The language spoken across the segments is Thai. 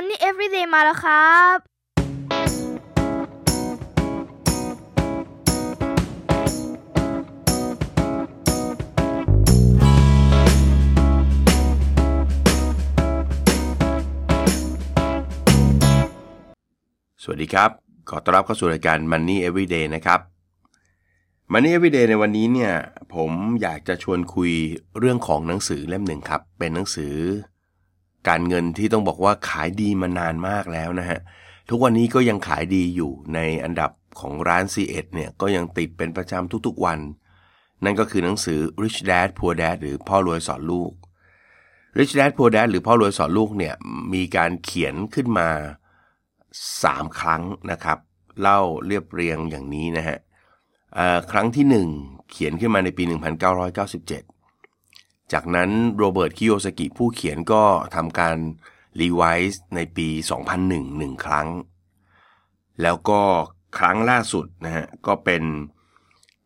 Money Everyday มาแล้วครับ สวัสดีครับ ขอต้อนรับเข้าสู่รายการ Money Everyday นะครับ Money Everyday ในวันนี้เนี่ย ผมอยากจะชวนคุยเรื่องของหนังสือเล่มหนึ่งครับ เป็นหนังสือ การเงินที่ต้องบอกว่าขายดีมานานมากแล้วนะฮะ ทุกวันนี้ก็ยังขายดีอยู่ในอันดับของร้าน C1 เนี่ยก็ยังติดเป็นประจำทุกๆวัน นั่นก็คือหนังสือ Rich Dad Poor Dad หรือพ่อรวยสอนลูก Rich Dad Poor Dad หรือพ่อรวยสอนลูกเนี่ยมีการเขียนขึ้นมา 3 ครั้งนะครับ เล่าเรียบเรียงอย่างนี้นะฮะครั้งที่ 1 เขียนขึ้นมาในปี 1997 จากนั้นโรเบิร์ตคิโยซากิผู้เขียนก็ทำการ revise ในปี 2001หนึ่งครั้ง แล้วก็ครั้งล่าสุดนะฮะก็เป็น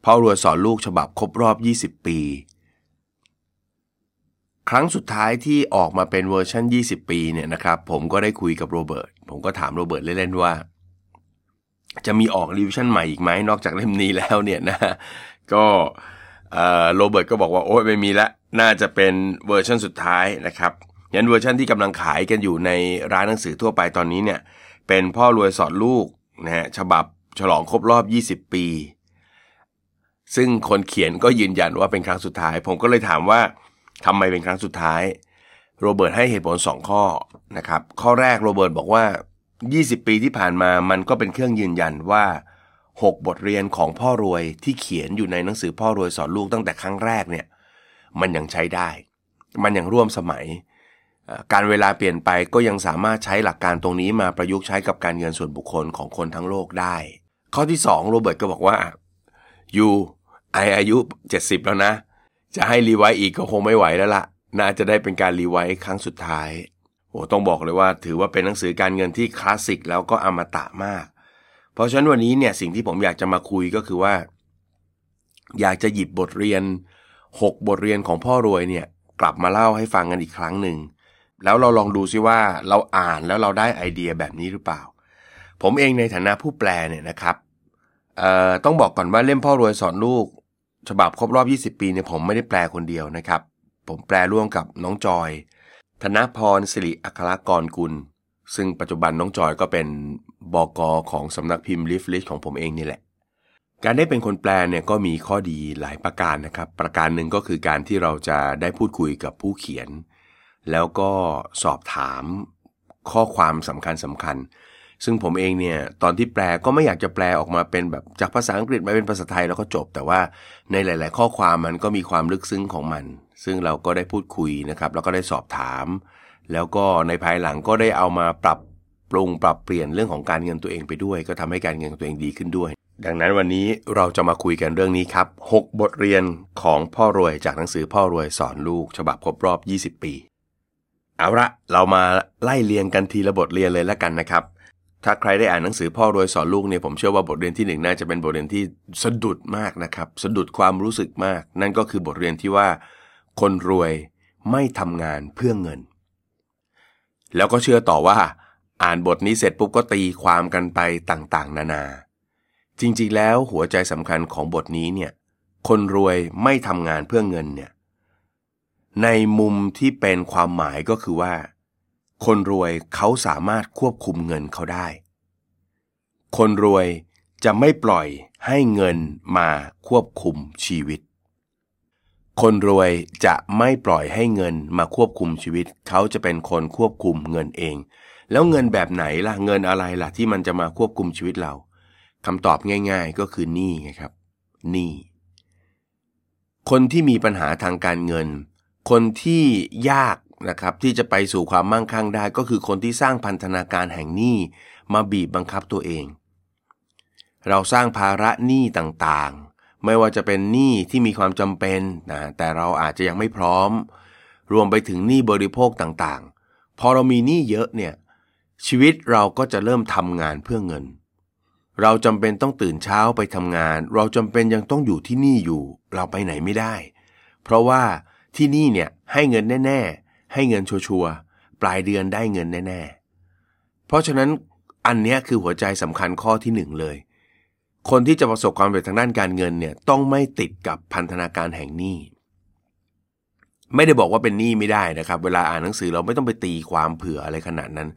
พ่อรวยสอนลูกฉบับครบรอบ 20 ปี ครั้งสุดท้ายที่ออกมาเป็นเวอร์ชัน20 ปีเนี่ยนะครับผมก็ได้คุยกับโรเบิร์ตผมก็ถามโรเบิร์ตเล่นๆว่า จะมีออก revision ใหม่อีกไหมนอกจากเล่มนี้แล้วเนี่ยนะก็โรเบิร์ตก็บอกว่าโอ้ยไม่มีละ น่าจะเป็นเวอร์ชันสุดท้ายนะครับยันเวอร์ชันที่กำลังขายกันอยู่ในร้านหนังสือทั่วไปตอนนี้เนี่ย เป็นพ่อรวยสอนลูกนะฮะฉบับฉลองครบรอบ 20 ปี ซึ่งคนเขียนก็ยืนยันว่าเป็นครั้งสุดท้าย ผมก็เลยถามว่าทำไมเป็นครั้งสุดท้าย โรเบิร์ตให้เหตุผล 2 ข้อนะครับ ข้อแรกโรเบิร์ตบอกว่า 20 ปีที่ผ่านมามันก็เป็นเครื่องยืนยันว่า 6 บทเรียนของพ่อรวยที่เขียนอยู่ในหนังสือพ่อรวยสอนลูกตั้งแต่ครั้งแรกเนี่ยมันยังใช้ได้ มันยังร่วมสมัย กาลเวลาเปลี่ยนไปก็ยังสามารถใช้หลักการตรงนี้มาประยุกต์ใช้กับการเงินส่วนบุคคลของคนทั้งโลกได้ ข้อที่2โรเบิร์ตก็บอกว่า you I อายุ 70 แล้วนะ จะให้ revise อีกก็คงไม่ไหวแล้วล่ะ น่าจะได้เป็นการ revise ครั้งสุดท้ายโอ้ต้องบอกเลยว่า ถือว่าเป็นหนังสือการเงินที่คลาสสิกแล้วก็อมตะมาก เพราะฉะนั้นวันนี้เนี่ยสิ่งที่ผมอยากจะมาคุยก็คือว่า อยากจะหยิบบทเรียน 6 บทเรียนของพ่อรวยเนี่ยกลับมาเล่าให้ฟังกันอีกครั้งหนึ่งแล้วเราลองดูซิว่าเราอ่านแล้วเราได้ไอเดียแบบนี้หรือเปล่า ผมเองในฐานะผู้แปลเนี่ยนะครับต้องบอกก่อนว่าเล่มพ่อรวยสอนลูก ฉบับครบรอบ 20 ปีเนี่ยผมไม่ได้แปลคนเดียวนะครับ ผมแปลร่วมกับน้องจอย ธนพรสิริอัครกรกุล ซึ่งปัจจุบันน้องจอยก็เป็น บกของสำนักพิมพ์ลิฟลิชของผมเองนี่แหละ การได้เป็นคนแปลเนี่ยก็มีข้อดีหลายประการนะครับ ประการหนึ่งก็คือการที่เราจะได้พูดคุยกับผู้เขียน แล้วก็สอบถามข้อความสำคัญสำคัญ ซึ่งผมเองเนี่ยตอนที่แปลก็ไม่อยากจะแปลออกมาเป็นแบบจากภาษาอังกฤษมาเป็นภาษาไทยแล้วก็จบ แต่ว่าในหลาย ๆ ข้อความมันก็มีความลึกซึ้งของมัน ซึ่งเราก็ได้พูดคุยนะครับ แล้วก็ได้สอบถาม แล้วก็ในภายหลังก็ได้เอามาปรับ ปรุงปรับเปลี่ยนเรื่องของการเงินตัวเองไปด้วย ก็ทำให้การเงินของตัวเองดีขึ้นด้วย ดังนั้นวันนี้เราจะมาคุยกันเรื่องนี้ครับ 6 บทเรียนของพ่อรวยจากหนังสือพ่อรวยสอนลูก ฉบับครบรอบ 20 ปี เอาละเรามาไล่เรียงกันทีละบทเรียนเลยแล้วกันนะครับ ถ้าใครได้อ่านหนังสือพ่อรวยสอนลูกเนี่ยผมเชื่อว่าบทเรียนที่หนึ่งน่าจะเป็นบทเรียนที่สะดุดมากนะครับ สะดุดความรู้สึกมาก นั่นก็คือบทเรียนที่ว่า คนรวยไม่ทำงานเพื่อเงิน แล้วก็เชื่อต่อว่า อ่านบทนี้เสร็จปุ๊บก็ตีความกันไปต่างๆ นานา จริงๆ แล้วหัวใจสำคัญของบทนี้เนี่ยคนรวยไม่ทำงานเพื่อเงินเนี่ยในมุมที่เป็นความหมายก็คือว่า คนรวยเขาสามารถควบคุมเงินเขาได้ คนรวยจะไม่ปล่อยให้เงินมาควบคุมชีวิต คนรวยจะไม่ปล่อยให้เงินมาควบคุมชีวิต เขาจะเป็นคนควบคุมเงินเอง แล้วเงินแบบไหนล่ะเงินอะไรล่ะที่มันจะมาควบคุมชีวิตเราคำตอบง่าย ๆ ก็คือหนี้ไงครับหนี้คนที่มีปัญหาทางการเงิน คนที่ยากนะครับที่จะไปสู่ความมั่งคั่งได้ ก็คือคนที่สร้างพันธนาการแห่งหนี้มาบีบบังคับตัวเอง เราสร้างภาระหนี้ต่างๆ ไม่ว่าจะเป็นหนี้ที่มีความจำเป็นนะแต่เราอาจจะยังไม่พร้อม รวมไปถึงหนี้บริโภคต่างๆ พอเรามีหนี้เยอะเนี่ย ชีวิตเราก็จะเริ่มทำงานเพื่อเงิน เราจำเป็นต้องตื่นเช้าไปทำงาน เราจำเป็นยังต้องอยู่ที่นี่อยู่ เราไปไหนไม่ได้ เพราะว่าที่นี่เนี่ยให้เงินแน่ ๆ ให้เงินชัวร์ๆปลายเดือนได้เงินแน่เพราะฉะนั้นอันนี้คือหัวใจสำคัญข้อที่หนึ่งเลย คนที่จะประสบความสำเร็จทางด้านการเงินเนี่ยต้องไม่ติดกับพันธนาการแห่งหนี้ไม่ได้บอกว่าเป็นหนี้ไม่ได้นะครับ เวลาอ่านหนังสือเราไม่ต้องไปตีความเผื่ออะไรขนาดนั้น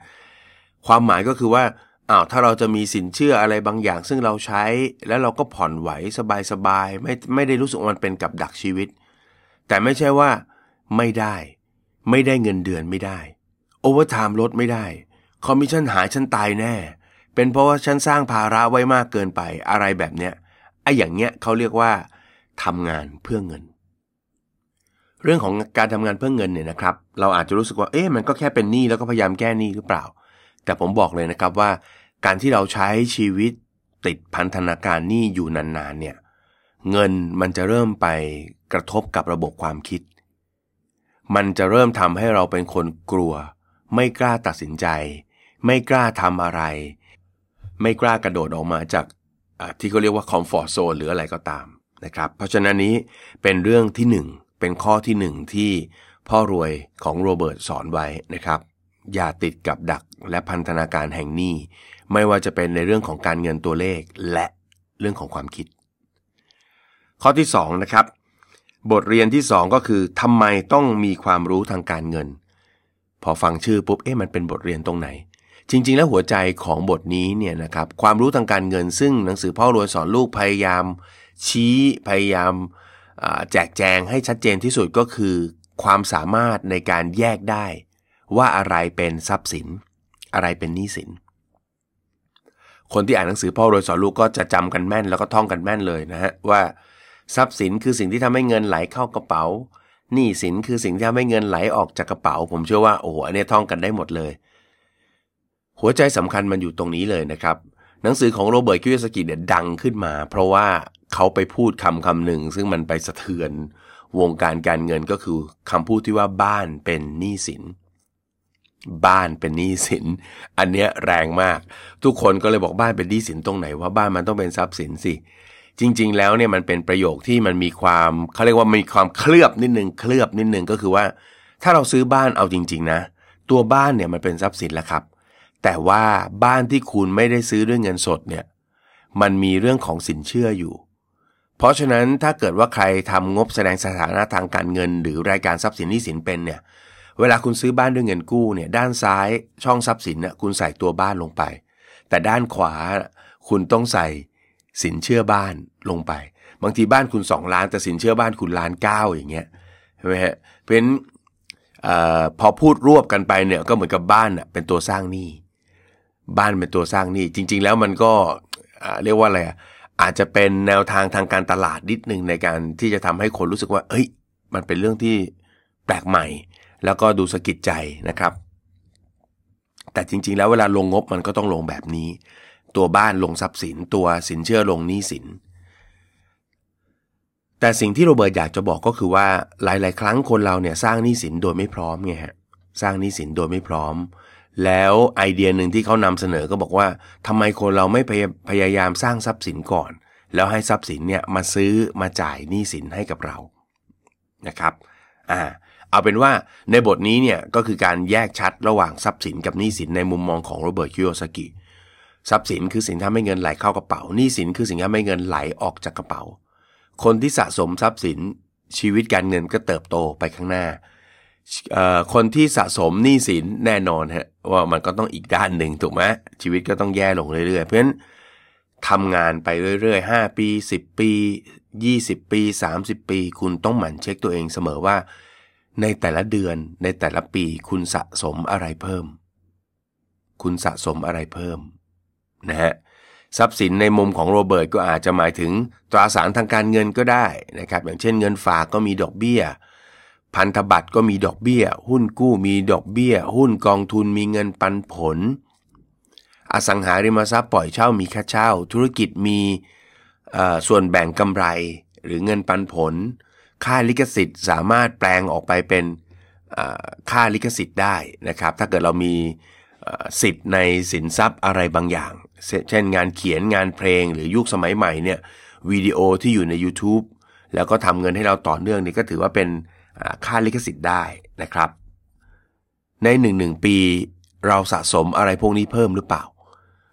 ความหมายก็คือว่าอ้าวถ้าเราจะมีสินเชื่ออะไรบางอย่าง ซึ่งเราใช้แล้วเราก็ผ่อนไหวสบายๆไม่ไม่ได้รู้สึกมันเป็นกับดักชีวิต แต่ไม่ใช่ว่า ไม่ได้ ไม่ได้เงินเดือนไม่ได้ overtime ลดไม่ได้คอมมิชชั่นหายฉันตายแน่ เป็นเพราะว่าฉันสร้างภาระไว้มากเกินไปอะไรแบบเนี้ยไอ้อย่างเนี้ยเขาเรียกว่าทำงานเพื่อเงิน เรื่องของการทำงานเพื่อเงินเนี่ยนะครับ เราอาจจะรู้สึกว่าเอ๊ะมันก็แค่เป็นหนี้แล้วก็พยายามแก้หนี้หรือเปล่า แต่ผมบอกเลยนะครับว่า การที่เราใช้ชีวิตติดพันธนาการหนี้อยู่นานๆเนี่ยเงินมันจะเริ่มไปกระทบกับระบบความคิด มันจะเริ่มทำให้เราเป็นคนกลัว ไม่กล้าตัดสินใจ ไม่กล้าทำอะไร ไม่กล้ากระโดดออกมาจากที่เขาเรียกว่าคอมฟอร์ทโซนหรืออะไรก็ตามนะครับ เพราะฉะนั้นนี้เป็นเรื่องที่ 1 เป็นข้อที่ 1 ที่พ่อรวยของโรเบิร์ตสอนไว้นะครับ อย่าติดกับดักและพันธนาการแห่งหนี้ ไม่ว่าจะเป็นในเรื่องของการเงินตัวเลขและเรื่องของความคิด ข้อที่2นะครับบทเรียนที่ 2 ก็คือทำไมต้องมีความรู้ทางการเงิน พอฟังชื่อปุ๊บเอ๊ะมันเป็นบทเรียนตรงไหน จริง ๆ แล้วหัวใจของบทนี้เนี่ยนะครับความรู้ทางการเงิน ซึ่งหนังสือพ่อรวยสอนลูกพยายาม ชี้พยายามแจกแจงให้ชัดเจนที่สุดก็คือ ความสามารถในการแยกได้ ว่าอะไรเป็นทรัพย์สิน อะไรเป็นหนี้สิน คนที่อ่านหนังสือพ่อรวยสอนลูกก็จะจำกันแม่นแล้วก็ท่องกันแม่นเลยนะฮะว่าทรัพย์สินคือสิ่งที่ทำให้เงินไหลเข้ากระเป๋าหนี้สินคือสิ่งที่ทำให้เงินไหลออกจากกระเป๋า ผมเชื่อว่าโอ้โหอันนี้ท่องกันได้หมดเลย หัวใจสำคัญมันอยู่ตรงนี้เลยนะครับ หนังสือของโรเบิร์ตคิโยซากิเนี่ยดังขึ้นมา เพราะว่าเขาไปพูดคำคำหนึ่ง ซึ่งมันไปสะเทือน วงการการเงินก็คือคำพูดที่ว่าบ้านเป็นหนี้สิน บ้านเป็นหนี้สิน อันเนี้ยแรงมาก ทุกคนก็เลยบอกบ้านเป็นหนี้สินตรงไหนว่าบ้านมันต้องเป็นทรัพย์สินสิ จริง ๆ แล้วเนี่ยมันเป็นประโยคที่มันมีความเขาเรียกว่ามีความเคลือบนิดนึงเคลือบนิดนึงก็คือว่า ถ้าเราซื้อบ้านเอาจริง ๆ นะ ตัวบ้านเนี่ยมันเป็นทรัพย์สินแล้วครับ แต่ว่าบ้านที่คุณไม่ได้ซื้อด้วยเงินสดเนี่ยมันมีเรื่องของสินเชื่ออยู่ เพราะฉะนั้นถ้าเกิดว่าใครทำงบแสดงสถานะทางการเงิน หรือรายการทรัพย์สินหนี้สินเป็นเนี่ย เวลาคุณซื้อบ้านด้วยเงินกู้เนี่ยด้านซ้ายช่องทรัพย์สินเนี่ยคุณใส่ตัวบ้านลงไป แต่ด้านขวาคุณต้องใส่สินเชื่อบ้านลงไป บางทีบ้านคุณ 2 ล้าน แต่สินเชื่อบ้านคุณล้านเก้าอย่างเงี้ยใช่ไหมฮะเพราะฉะนั้นพอพูดรวบกันไปเนี่ยก็เหมือนกับบ้านเป็นตัวสร้างหนี้บ้านเป็นตัวสร้างหนี้จริง ๆ แล้วมันก็เรียกว่าอะไรอาจจะเป็นแนวทางทางการตลาดนิดหนึ่งในการที่จะทำให้คนรู้สึกว่าเฮ้ย มันเป็นเรื่องที่แปลกใหม่ แล้วก็ดูสะกิดใจนะครับ แต่จริงๆ แล้วเวลาลงงบมันก็ต้องลงแบบนี้ ตัวบ้านลงทรัพย์สิน ตัวสินเชื่อลงหนี้สิน แต่สิ่งที่โรเบิร์ตอยากจะบอกก็คือว่าหลาย ๆ ครั้งคนเราเนี่ยสร้างหนี้สินโดยไม่พร้อมไงฮะสร้างหนี้สินโดยไม่พร้อม แล้วไอเดียหนึ่งที่เขานำเสนอก็บอกว่าทำไมคนเราไม่พยายามสร้างทรัพย์สินก่อน แล้วให้ทรัพย์สินเนี่ยมาซื้อมาจ่ายหนี้สินให้กับเรานะครับ อ่า เอาเป็นว่าในบทนี้เนี่ยก็คือการแยกชัดระหว่างทรัพย์สินกับหนี้สินในมุมมองของโรเบิร์ตคิโยซากิทรัพย์สินคือสิ่งที่ทำให้เงินไหลเข้ากระเป๋าหนี้สินคือสิ่งที่ทำให้เงินไหลออกจากกระเป๋า คนที่สะสมทรัพย์สินชีวิตการเงินก็เติบโตไปข้างหน้าคนที่สะสมหนี้สินแน่นอนฮะว่ามันก็ต้องอีกด้านหนึ่งถูกไหมชีวิตก็ต้องแย่ลงเรื่อยๆ เพราะฉะนั้นทำงานไปเรื่อยๆ 5 ปี 10 ปี 20 ปี 30 ปี คุณต้องหมั่นเช็คตัวเองเสมอว่า ในแต่ละเดือนในแต่ละปีคุณสะสมอะไรเพิ่ม คุณสะสมอะไรเพิ่มนะฮะทรัพย์สินในมุมของโรเบิร์ตก็อาจจะหมายถึงตราสารทางการเงินก็ได้นะครับ อย่างเช่นเงินฝากก็มีดอกเบี้ย พันธบัตรก็มีดอกเบี้ย หุ้นกู้มีดอกเบี้ย หุ้นกองทุนมีเงินปันผล อสังหาริมทรัพย์ปล่อยเช่ามีค่าเช่า ธุรกิจมีส่วนแบ่งกำไรหรือเงินปันผล ค่าลิขสิทธิ์สามารถแปลงออกไปเป็นค่าลิขสิทธิ์ได้นะครับ ถ้าเกิดเรามีสิทธิ์ในสินทรัพย์อะไรบางอย่าง เช่นงานเขียนงานเพลงหรือยุคสมัยใหม่เนี่ยวิดีโอที่อยู่ใน YouTube แล้วก็ทำเงินให้เราต่อเนื่องนี่ก็ถือว่าเป็นค่าลิขสิทธิ์ได้นะครับ ในหนึ่งหนึ่งปีเราสะสมอะไรพวกนี้เพิ่มหรือเปล่า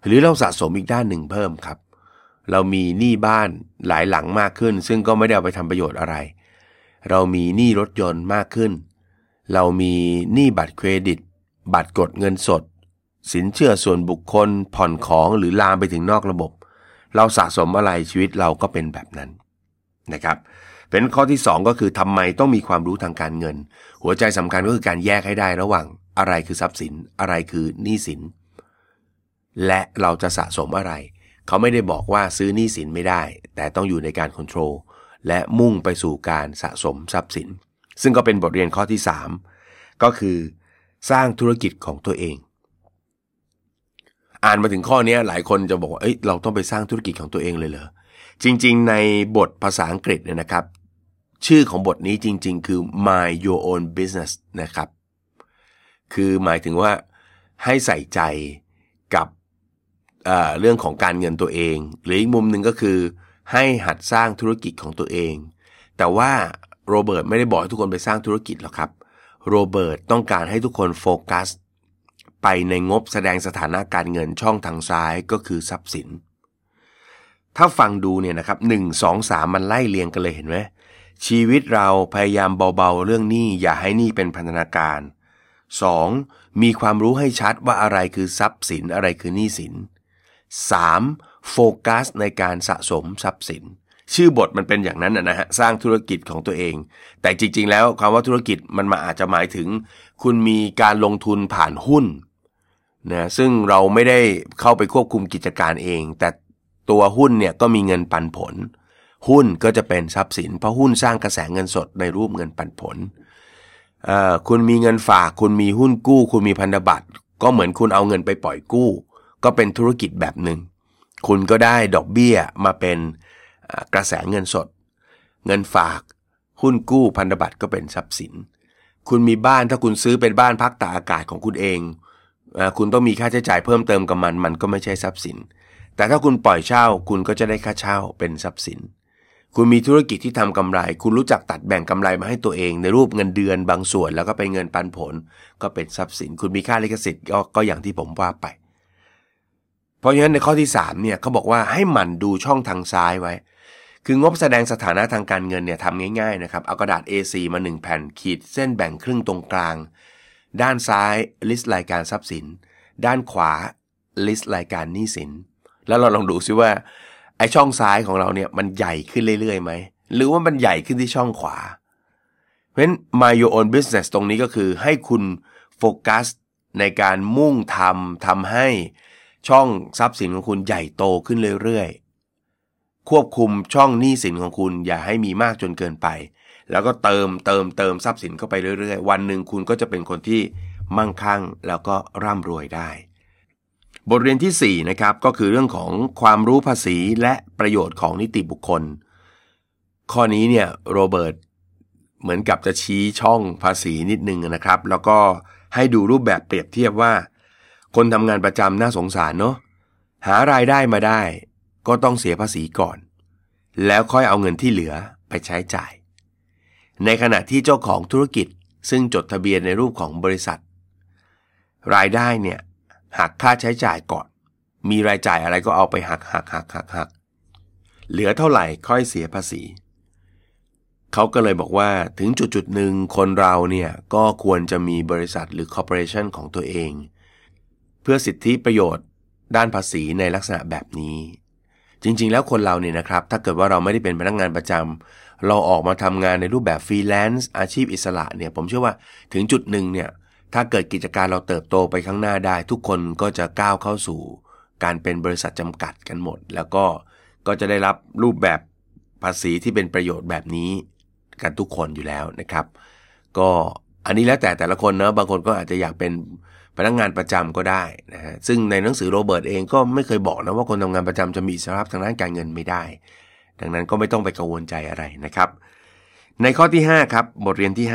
หรือเราสะสมอีกด้านหนึ่งเพิ่มครับ เรามีหนี้บ้านหลายหลังมากขึ้น ซึ่งก็ไม่ได้เอาไปทำประโยชน์อะไร เรามีหนี้รถยนต์มากขึ้น เรามีหนี้บัตรเครดิต บัตรกดเงินสด สินเชื่อส่วนบุคคลผ่อนของหรือลามไปถึงนอกระบบ เราสะสมอะไรชีวิตเราก็เป็นแบบนั้นนะครับเป็นข้อที่ 2 ก็คือทำไมต้องมีความรู้ทางการเงิน หัวใจสำคัญก็คือการแยกให้ได้ระหว่าง อะไรคือทรัพย์สิน อะไรคือหนี้สิน และเราจะสะสมอะไร เขาไม่ได้บอกว่าซื้อหนี้สินไม่ได้ แต่ต้องอยู่ในการควบคุม และมุ่งไปสู่การสะสมทรัพย์สิน ซึ่งก็เป็นบทเรียนข้อที่ 3 ก็คือ สร้างธุรกิจของตัวเอง อ่านมาถึงข้อนี้หลายคนจะบอกว่าเอ้ยเราต้องไปสร้างธุรกิจของตัวเองเลยเหรอจริง ๆ ในบทภาษาอังกฤษเนี่ยนะครับ ชื่อของบทนี้จริง ๆ คือ my your own business นะครับ คือหมายถึงว่าให้ใส่ใจกับเเรื่องของการเงินตัวเอง หรืออีกมุมหนึ่งก็คือ ให้หัดสร้างธุรกิจของตัวเอง แต่ว่าโรเบิร์ตไม่ได้บอกให้ทุกคนไปสร้างธุรกิจหรอกครับ โรเบิร์ตต้องการให้ทุกคนโฟกัส ไปในงบแสดงสถานะการเงินช่องทางซ้ายก็คือทรัพย์สิน ถ้าฟังดูเนี่ยนะครับหนึ่งสองสามมันไล่เรียงกันเลยเห็นไหมชีวิตเราพยายามเบาๆเรื่องหนี้อย่าให้หนี้เป็นพันธนาการ 2. มีความรู้ให้ชัดว่าอะไรคือทรัพย์สินอะไรคือหนี้สิน 3. โฟกัสในการสะสมทรัพย์สิน ชื่อบทมันเป็นอย่างนั้นนะฮะสร้างธุรกิจของตัวเอง แต่จริง ๆ แล้วคำว่าธุรกิจมันมาอาจจะหมายถึง คุณมีการลงทุนผ่านหุ้นนะซึ่งเราไม่ได้เข้าไปควบคุมกิจการเอง แต่ตัวหุ้นเนี่ยก็มีเงินปันผล หุ้นก็จะเป็นทรัพย์สิน เพราะหุ้นสร้างกระแสเงินสดในรูปเงินปันผล คุณมีเงินฝาก คุณมีหุ้นกู้ คุณมีพันธบัตรก็เหมือนคุณเอาเงินไปปล่อยกู้ ก็เป็นธุรกิจแบบหนึ่ง คุณก็ได้ดอกเบี้ยมาเป็นกระแสเงินสด เงินฝาก หุ้นกู้พันธบัตรก็เป็นทรัพย์สิน คุณมีบ้านถ้าคุณซื้อเป็นบ้านพักตากอากาศของคุณเอง คุณต้องมีค่าใช้จ่ายเพิ่มเติมกับมัน มันก็ไม่ใช่ทรัพย์สิน แต่ถ้าคุณปล่อยเช่า คุณก็จะได้ค่าเช่าเป็นทรัพย์สิน คุณมีธุรกิจที่ทำกำไร คุณรู้จักตัดแบ่งกำไรมาให้ตัวเอง ในรูปเงินเดือนบางส่วน แล้วก็เป็นเงินปันผล ก็เป็นทรัพย์สิน คุณมีค่าลิขสิทธิ์ก็ก็อย่างที่ผมว่าไป เพราะฉะนั้นในข้อที่3เนี่ยเขาบอกว่าให้หมั่นดูช่องทางซ้ายไว้ คืองบแสดงสถานะทางการเงินเนี่ยทำง่ายๆนะครับเอากระดาษ A4 มา 1 แผ่นขีดเส้นแบ่งครึ่งตรงกลาง ด้านซ้าย list รายการทรัพย์สิน ด้านขวา list รายการหนี้สิน แล้วเราลองดูซิว่าไอช่องซ้ายของเราเนี่ยมันใหญ่ขึ้นเรื่อยๆไหมหรือว่ามันใหญ่ขึ้นที่ช่องขวา เพราะฉะนั้น my your own business ตรงนี้ก็คือให้คุณโฟกัสในการมุ่งทำทำให้ ช่องทรัพย์สินของคุณใหญ่โตขึ้นเรื่อยๆ ควบคุมช่องหนี้สินของคุณอย่าให้มีมากจนเกินไป แล้วก็เติมเติมเติมทรัพย์สินเข้าไปเรื่อยๆ วันหนึ่งคุณก็จะเป็นคนที่มั่งคั่งแล้วก็ร่ำรวยได้ บทเรียนที่4นะครับก็คือเรื่องของความรู้ภาษีและประโยชน์ของนิติบุคคล ข้อนี้เนี่ยโรเบิร์ตเหมือนกับจะชี้ช่องภาษีนิดนึงนะครับ แล้วก็ให้ดูรูปแบบเปรียบเทียบว่า คนทำงานประจำน่าสงสารเนาะหารายได้มาได้ ก็ต้องเสียภาษีก่อน แล้วค่อยเอาเงินที่เหลือไปใช้จ่าย ในขณะที่เจ้าของธุรกิจซึ่งจดทะเบียนในรูปของบริษัท รายได้เนี่ยหักค่าใช้จ่ายก่อน มีรายจ่ายอะไรก็เอาไปหักหักหักหักหักเหลือเท่าไหร่ค่อยเสียภาษี เขาก็เลยบอกว่าถึงจุดจุดหนึ่งคนเราเนี่ยก็ควรจะมีบริษัทหรือคอร์ปอเรชันของตัวเอง เพื่อสิทธิประโยชน์ ด้านภาษีในลักษณะแบบนี้ จริง ๆ แล้วคนเราเนี่ยนะครับ ถ้าเกิดว่าเราไม่ได้เป็นพนักงงานประจำเราออกมาทำงานในรูปแบบฟรีแลนซ์อาชีพอิสระเนี่ยผมเชื่อว่าถึงจุดหนึ่งเนี่ยถ้าเกิดกิจการเราเติบโตไปข้างหน้าได้ ทุกคนก็จะก้าวเข้าสู่ การเป็นบริษัทจำกัดกันหมด แล้วก็ก็จะได้รับรูปแบบภาษีที่เป็นประโยชน์แบบนี้ กันทุกคนอยู่แล้วนะครับ ก็อันนี้แล้วแต่แต่ละคนเนะบางคนก็อาจจะอยากเป็น พนักงงานประจำก็ได้นะฮะซึ่งในหนังสือโรเบิร์ตเองก็ไม่เคยบอกนะว่าคนทำงานประจำจะมีสภาพทางด้านการเงินไม่ได้ ดังนั้นก็ไม่ต้องไปกังวลใจอะไรนะครับ ในข้อที่ 5 ครับบทเรียนที่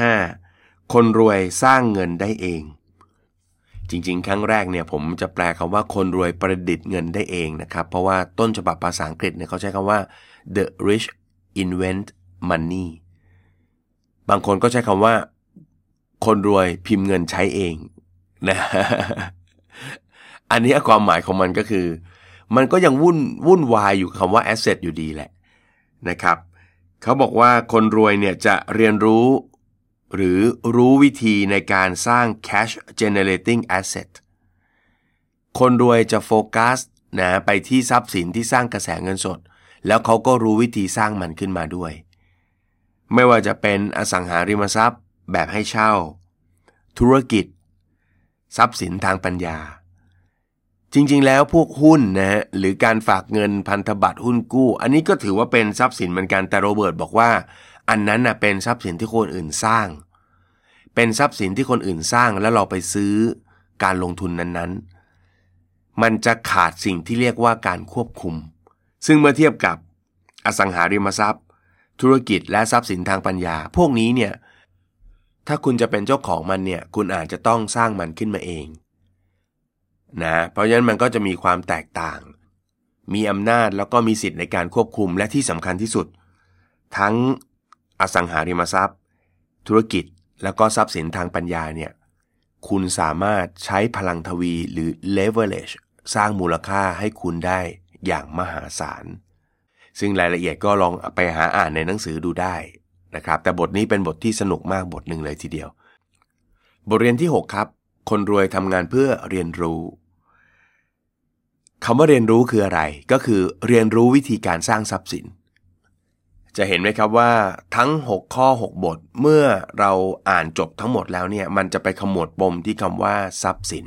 5 คนรวยสร้างเงินได้เอง จริงๆ ครั้งแรกเนี่ยผมจะแปลคำว่าคนรวยประดิษฐ์เงินได้เองนะครับ เพราะว่าต้นฉบับภาษาอังกฤษเนี่ยเขาใช้คำว่า the rich invent money บางคนก็ใช้คำว่า คนรวยพิมพ์เงินใช้เอง นะ อันนี้ความหมายของมันก็คือ มันก็ยังวุ่นวุ่นวายอยู่คำว่า asset อยู่ดีแหละนะครับเขาบอกว่าคนรวยเนี่ยจะเรียนรู้ หรือรู้วิธีในการสร้าง cash generating asset คนรวยจะโฟกัสนะไปที่ทรัพย์สินที่สร้างกระแสเงินสด แล้วเขาก็รู้วิธีสร้างมันขึ้นมาด้วย ไม่ว่าจะเป็นอสังหาริมทรัพย์แบบให้เช่า ธุรกิจ ทรัพย์สินทางปัญญา จริงๆ แล้วพวกหุ้นนะฮะหรือการฝากเงินพันธบัตรหุ้นกู้ อันนี้ก็ถือว่าเป็นทรัพย์สินเหมือนกันแต่โรเบิร์ตบอกว่า อันนั้นนะเป็นทรัพย์สินที่คนอื่นสร้าง เป็นทรัพย์สินที่คนอื่นสร้างแล้วเราไปซื้อการลงทุนนั้นๆ มันจะขาดสิ่งที่เรียกว่าการควบคุม ซึ่งเมื่อเทียบกับอสังหาริมทรัพย์ ธุรกิจและทรัพย์สินทางปัญญา พวกนี้เนี่ย ถ้าคุณจะเป็นเจ้าของมันเนี่ย คุณอาจจะต้องสร้างมันขึ้นมาเองนะ เพราะฉะนั้นมันก็จะมีความแตกต่าง มีอำนาจแล้วก็มีสิทธิ์ในการควบคุมและที่สำคัญที่สุด ทั้งอสังหาริมทรัพย์ ธุรกิจแล้วก็ทรัพย์สินทางปัญญาเนี่ย คุณสามารถใช้พลังทวีหรือ leverage สร้างมูลค่าให้คุณได้อย่างมหาศาล ซึ่งรายละเอียดก็ลองไปหาอ่านในหนังสือดูได้ นะครับแต่บทนี้เป็นบทที่สนุกมากบทหนึ่งเลยทีเดียว บทเรียนที่ 6 ครับ คนรวยทำงานเพื่อเรียนรู้คำว่าเรียนรู้คืออะไร ก็คือเรียนรู้วิธีการสร้างทรัพย์สิน จะเห็นไหมครับว่าทั้ง 6 ข้อ 6 บทเมื่อเราอ่านจบทั้งหมดแล้วเนี่ยมันจะไปขมวดปมที่คำว่าทรัพย์สิน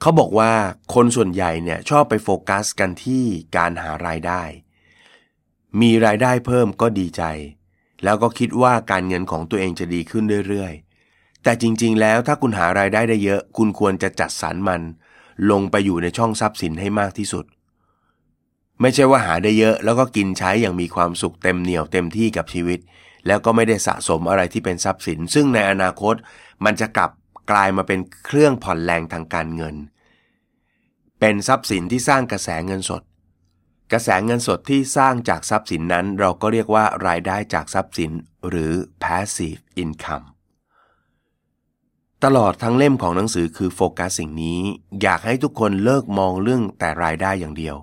เขาบอกว่าคนส่วนใหญ่เนี่ยชอบไปโฟกัสกันที่การหารายได้ มีรายได้เพิ่มก็ดีใจ แล้วก็คิดว่าการเงินของตัวเองจะดีขึ้นเรื่อยๆ แต่จริงๆ แล้วถ้าคุณหารายได้ได้เยอะ คุณควรจะจัดสรรมัน ลงไปอยู่ในช่องทรัพย์สินให้มากที่สุด ไม่ใช่ว่าหาได้เยอะแล้วก็กินใช้อย่างมีความสุขเต็มเหนียวเต็มที่กับชีวิต แล้วก็ไม่ได้สะสมอะไรที่เป็นทรัพย์สิน ซึ่งในอนาคตมันจะกลับกลายมาเป็นเครื่องผ่อนแรงทางการเงิน เป็นทรัพย์สินที่สร้างกระแสเงินสด กระแสเงินสดที่สร้างจากทรัพย์สินนั้น เราก็เรียกว่ารายได้จากทรัพย์สิน หรือ passive income ตลอดทั้งเล่มของหนังสือคือโฟกัสสิ่งนี้ อยากให้ทุกคนเลิกมองเรื่องแต่รายได้อย่างเดียว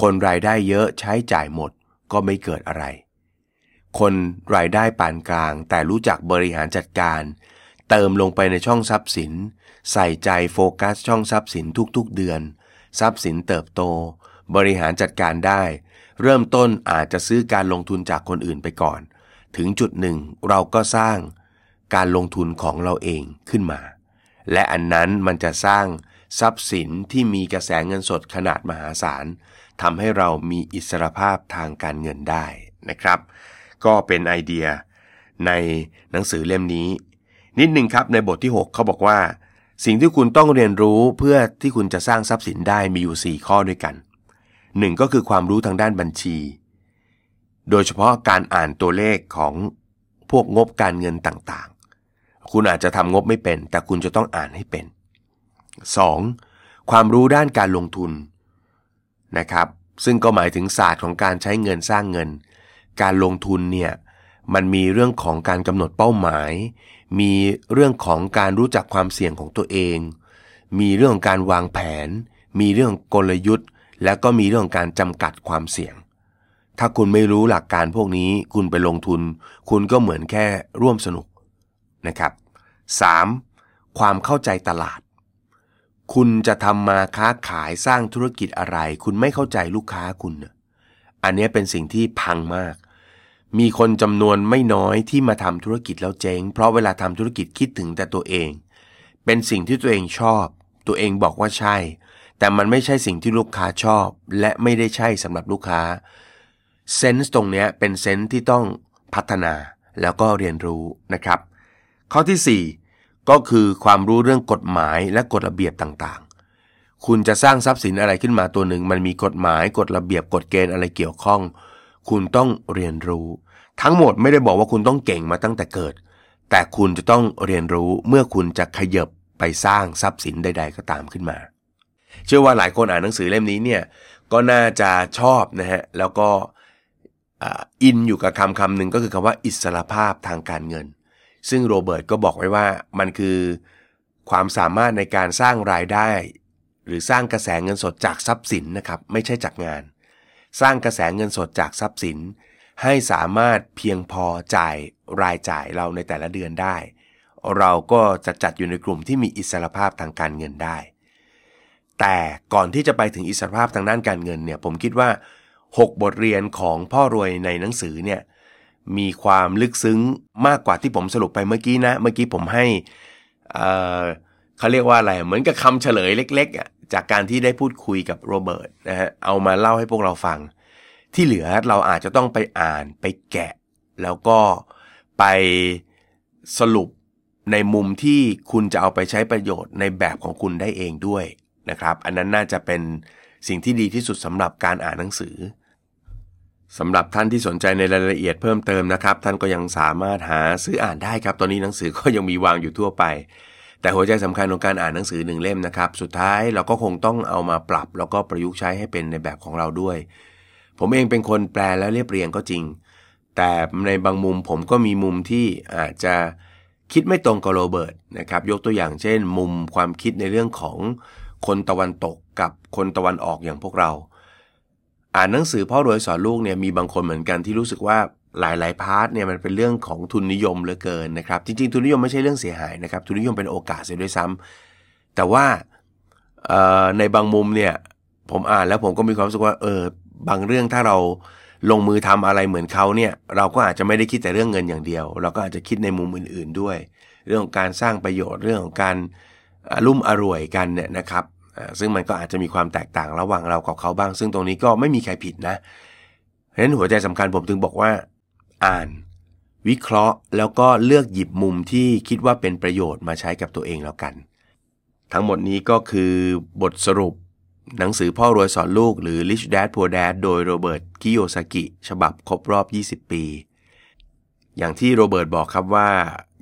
คนรายได้เยอะใช้จ่ายหมดก็ไม่เกิดอะไร คนรายได้ปานกลาง แต่รู้จักบริหารจัดการ เติมลงไปในช่องทรัพย์สิน ใส่ใจโฟกัสช่องทรัพย์สินทุกๆเดือน ทรัพย์สินเติบโต บริหารจัดการได้ เริ่มต้นอาจจะซื้อการลงทุนจากคนอื่นไปก่อน ถึงจุดหนึ่งเราก็สร้างการลงทุนของเราเองขึ้นมา และอันนั้นมันจะสร้างทรัพย์สินที่มีกระแสเงินสดขนาดมหาศาลทำให้เรามีอิสรภาพทางการเงินได้นะครับ ก็เป็นไอเดียในหนังสือเล่มนี้ นิดหนึ่งครับในบทที่ 6 เขาบอกว่า สิ่งที่คุณต้องเรียนรู้เพื่อที่คุณจะสร้างทรัพย์สินได้มีอยู่ 4 ข้อด้วยกัน หนึ่งก็คือความรู้ทางด้านบัญชี โดยเฉพาะการอ่านตัวเลขของพวกงบการเงินต่างๆ คุณอาจจะทำงบไม่เป็น แต่คุณจะต้องอ่านให้เป็น 2. ความรู้ด้านการลงทุนนะครับ ซึ่งก็หมายถึงศาสตร์ของการใช้เงินสร้างเงิน การลงทุนเนี่ยมันมีเรื่องของการกำหนดเป้าหมาย มีเรื่องของการรู้จักความเสี่ยงของตัวเอง มีเรื่องของการวางแผน มีเรื่องกลยุทธ์ แล้วก็มีเรื่องการจำกัดความเสี่ยง ถ้าคุณไม่รู้หลักการพวกนี้คุณไปลงทุน คุณก็เหมือนแค่ร่วมสนุกนะครับ 3. ความเข้าใจตลาด คุณจะทำมาค้าขายสร้างธุรกิจอะไร คุณไม่เข้าใจลูกค้าคุณ อันนี้เป็นสิ่งที่พังมาก มีคนจำนวนไม่น้อยที่มาทำธุรกิจแล้วเจ๊ง เพราะเวลาทำธุรกิจคิดถึงแต่ตัวเอง เป็นสิ่งที่ตัวเองชอบ ตัวเองบอกว่าใช่ แต่มันไม่ใช่สิ่งที่ลูกค้าชอบ และไม่ได้ใช่สำหรับลูกค้าเซนส์ตรงนี้เป็นเซนส์ที่ต้องพัฒนาแล้วก็เรียนรู้นะครับ ข้อที่ 4 ก็คือความรู้เรื่องกฎหมายและกฎระเบียบต่างๆ คุณจะสร้างทรัพย์สินอะไรขึ้นมาตัวหนึ่ง มันมีกฎหมายกฎระเบียบกฎเกณฑ์อะไรเกี่ยวข้อง คุณต้องเรียนรู้ ทั้งหมดไม่ได้บอกว่าคุณต้องเก่งมาตั้งแต่เกิด แต่คุณจะต้องเรียนรู้เมื่อคุณจะขยบไปสร้างทรัพย์สินใด ๆ ก็ตามขึ้นมา เชื่อว่าหลายคนอ่านหนังสือเล่มนี้เนี่ยก็น่าจะชอบนะฮะแล้วก็อินอยู่กับคำคำหนึ่งก็คือคำว่าอิสรภาพทางการเงิน ซึ่งโรเบิร์ตก็บอกไว้ว่ามันคือความสามารถในการสร้างรายได้ หรือสร้างกระแสเงินสดจากทรัพย์สินนะครับไม่ใช่จากงาน สร้างกระแสเงินสดจากทรัพย์สิน ให้สามารถเพียงพอจ่ายรายจ่ายเราในแต่ละเดือนได้ เราก็จะจัดอยู่ในกลุ่มที่มีอิสรภาพทางการเงินได้ แต่ก่อนที่จะไปถึงอิสรภาพทางด้านการเงินเนี่ยผมคิดว่า 6 บทเรียนของพ่อรวยในหนังสือเนี่ยมีความลึกซึ้งมากกว่าที่ผมสรุปไปเมื่อกี้นะ เมื่อกี้ผมให้เขาเรียกว่าอะไร เหมือนกับคำเฉลยเล็กๆจากการที่ได้พูดคุยกับโรเบิร์ตนะฮะเอามาเล่าให้พวกเราฟัง ที่เหลือเราอาจจะต้องไปอ่านไปแกะ แล้วก็ไปสรุปในมุมที่คุณจะเอาไปใช้ประโยชน์ในแบบของคุณได้เองด้วย นะครับ อันนั้นน่าจะเป็นสิ่งที่ดีที่สุดสำหรับการอ่านหนังสือสำหรับท่านที่สนใจในรายละเอียดเพิ่มเติมนะครับ ท่านก็ยังสามารถหาซื้ออ่านได้ครับ ตอนนี้หนังสือก็ยังมีวางอยู่ทั่วไป แต่หัวใจสำคัญของการอ่านหนังสือหนึ่งเล่มนะครับ สุดท้ายเราก็คงต้องเอามาปรับ แล้วก็ประยุกต์ใช้ให้เป็นในแบบของเราด้วย ผมเองเป็นคนแปลและเรียบเรียงก็จริง แต่ในบางมุมผมก็มีมุมที่อาจจะคิดไม่ตรงกับโรเบิร์ตนะครับ ยกตัวอย่างเช่น มุมความคิดในเรื่องของ คนตะวันตกกับคนตะวันออกอย่างพวกเรา อ่านหนังสือพ่อรวยสอนลูกเนี่ยมีบางคนเหมือนกันที่รู้สึกว่าหลาย ๆ พาร์ทเนี่ยมันเป็นเรื่องของทุนนิยมเหลือเกินนะครับ จริง ๆ ทุนนิยมไม่ใช่เรื่องเสียหายนะครับ ทุนนิยมเป็นโอกาสเสียด้วยซ้ำแต่ว่าในบางมุมเนี่ยผมอ่านแล้วผมก็มีความรู้สึกว่าเออบางเรื่องถ้าเราลงมือทำอะไรเหมือนเขาเนี่ยเราก็อาจจะไม่ได้คิดแต่เรื่องเงินอย่างเดียว เราก็อาจจะคิดในมุมอื่น ๆ ด้วย เรื่องของการสร้างประโยชน์เรื่องของการ รุ่มอร่วยกันเนี่ยนะครับซึ่งมันก็อาจจะมีความแตกต่างระหว่างเรากับเขาบ้าง ซึ่งตรงนี้ก็ไม่มีใครผิดนะเพราะฉะนั้นหัวใจสำคัญผมถึงบอกว่า อ่าน วิเคราะห์แล้วก็เลือกหยิบมุมที่คิดว่าเป็นประโยชน์มาใช้กับตัวเองแล้วกัน ทั้งหมดนี้ก็คือบทสรุป หนังสือพ่อรวยสอนลูกหรือ Rich Dad Poor Dad โดยโรเบิร์ตคิโยซากิ ฉบับครบรอบ 20 ปี อย่างที่โรเบิร์ตบอกครับว่า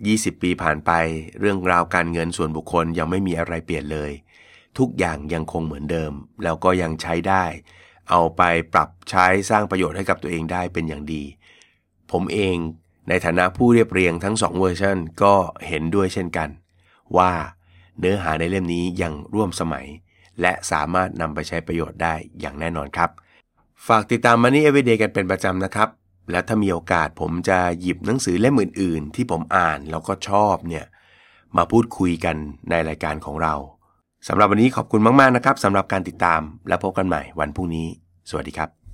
20 ปีผ่านไป เรื่องราวการเงินส่วนบุคคลยังไม่มีอะไรเปลี่ยนเลย ทุกอย่างยังคงเหมือนเดิม แล้วก็ยังใช้ได้ เอาไปปรับใช้สร้างประโยชน์ให้กับตัวเองได้เป็นอย่างดี ผมเองในฐานะผู้เรียบเรียงทั้ง 2 เวอร์ชันก็เห็นด้วยเช่นกัน ว่าเนื้อหาในเล่มนี้ยังร่วมสมัย และสามารถนำไปใช้ประโยชน์ได้อย่างแน่นอนครับ ฝากติดตาม Money Everyday กันเป็นประจำนะครับ และถ้ามีโอกาสผมจะหยิบหนังสือเล่มอื่น ๆ ที่ผมอ่านแล้วก็ชอบเนี่ยมาพูดคุยกันในรายการของเราสำหรับวันนี้ขอบคุณมาก ๆ นะครับสำหรับการติดตามและพบกันใหม่วันพรุ่งนี้ สวัสดีครับ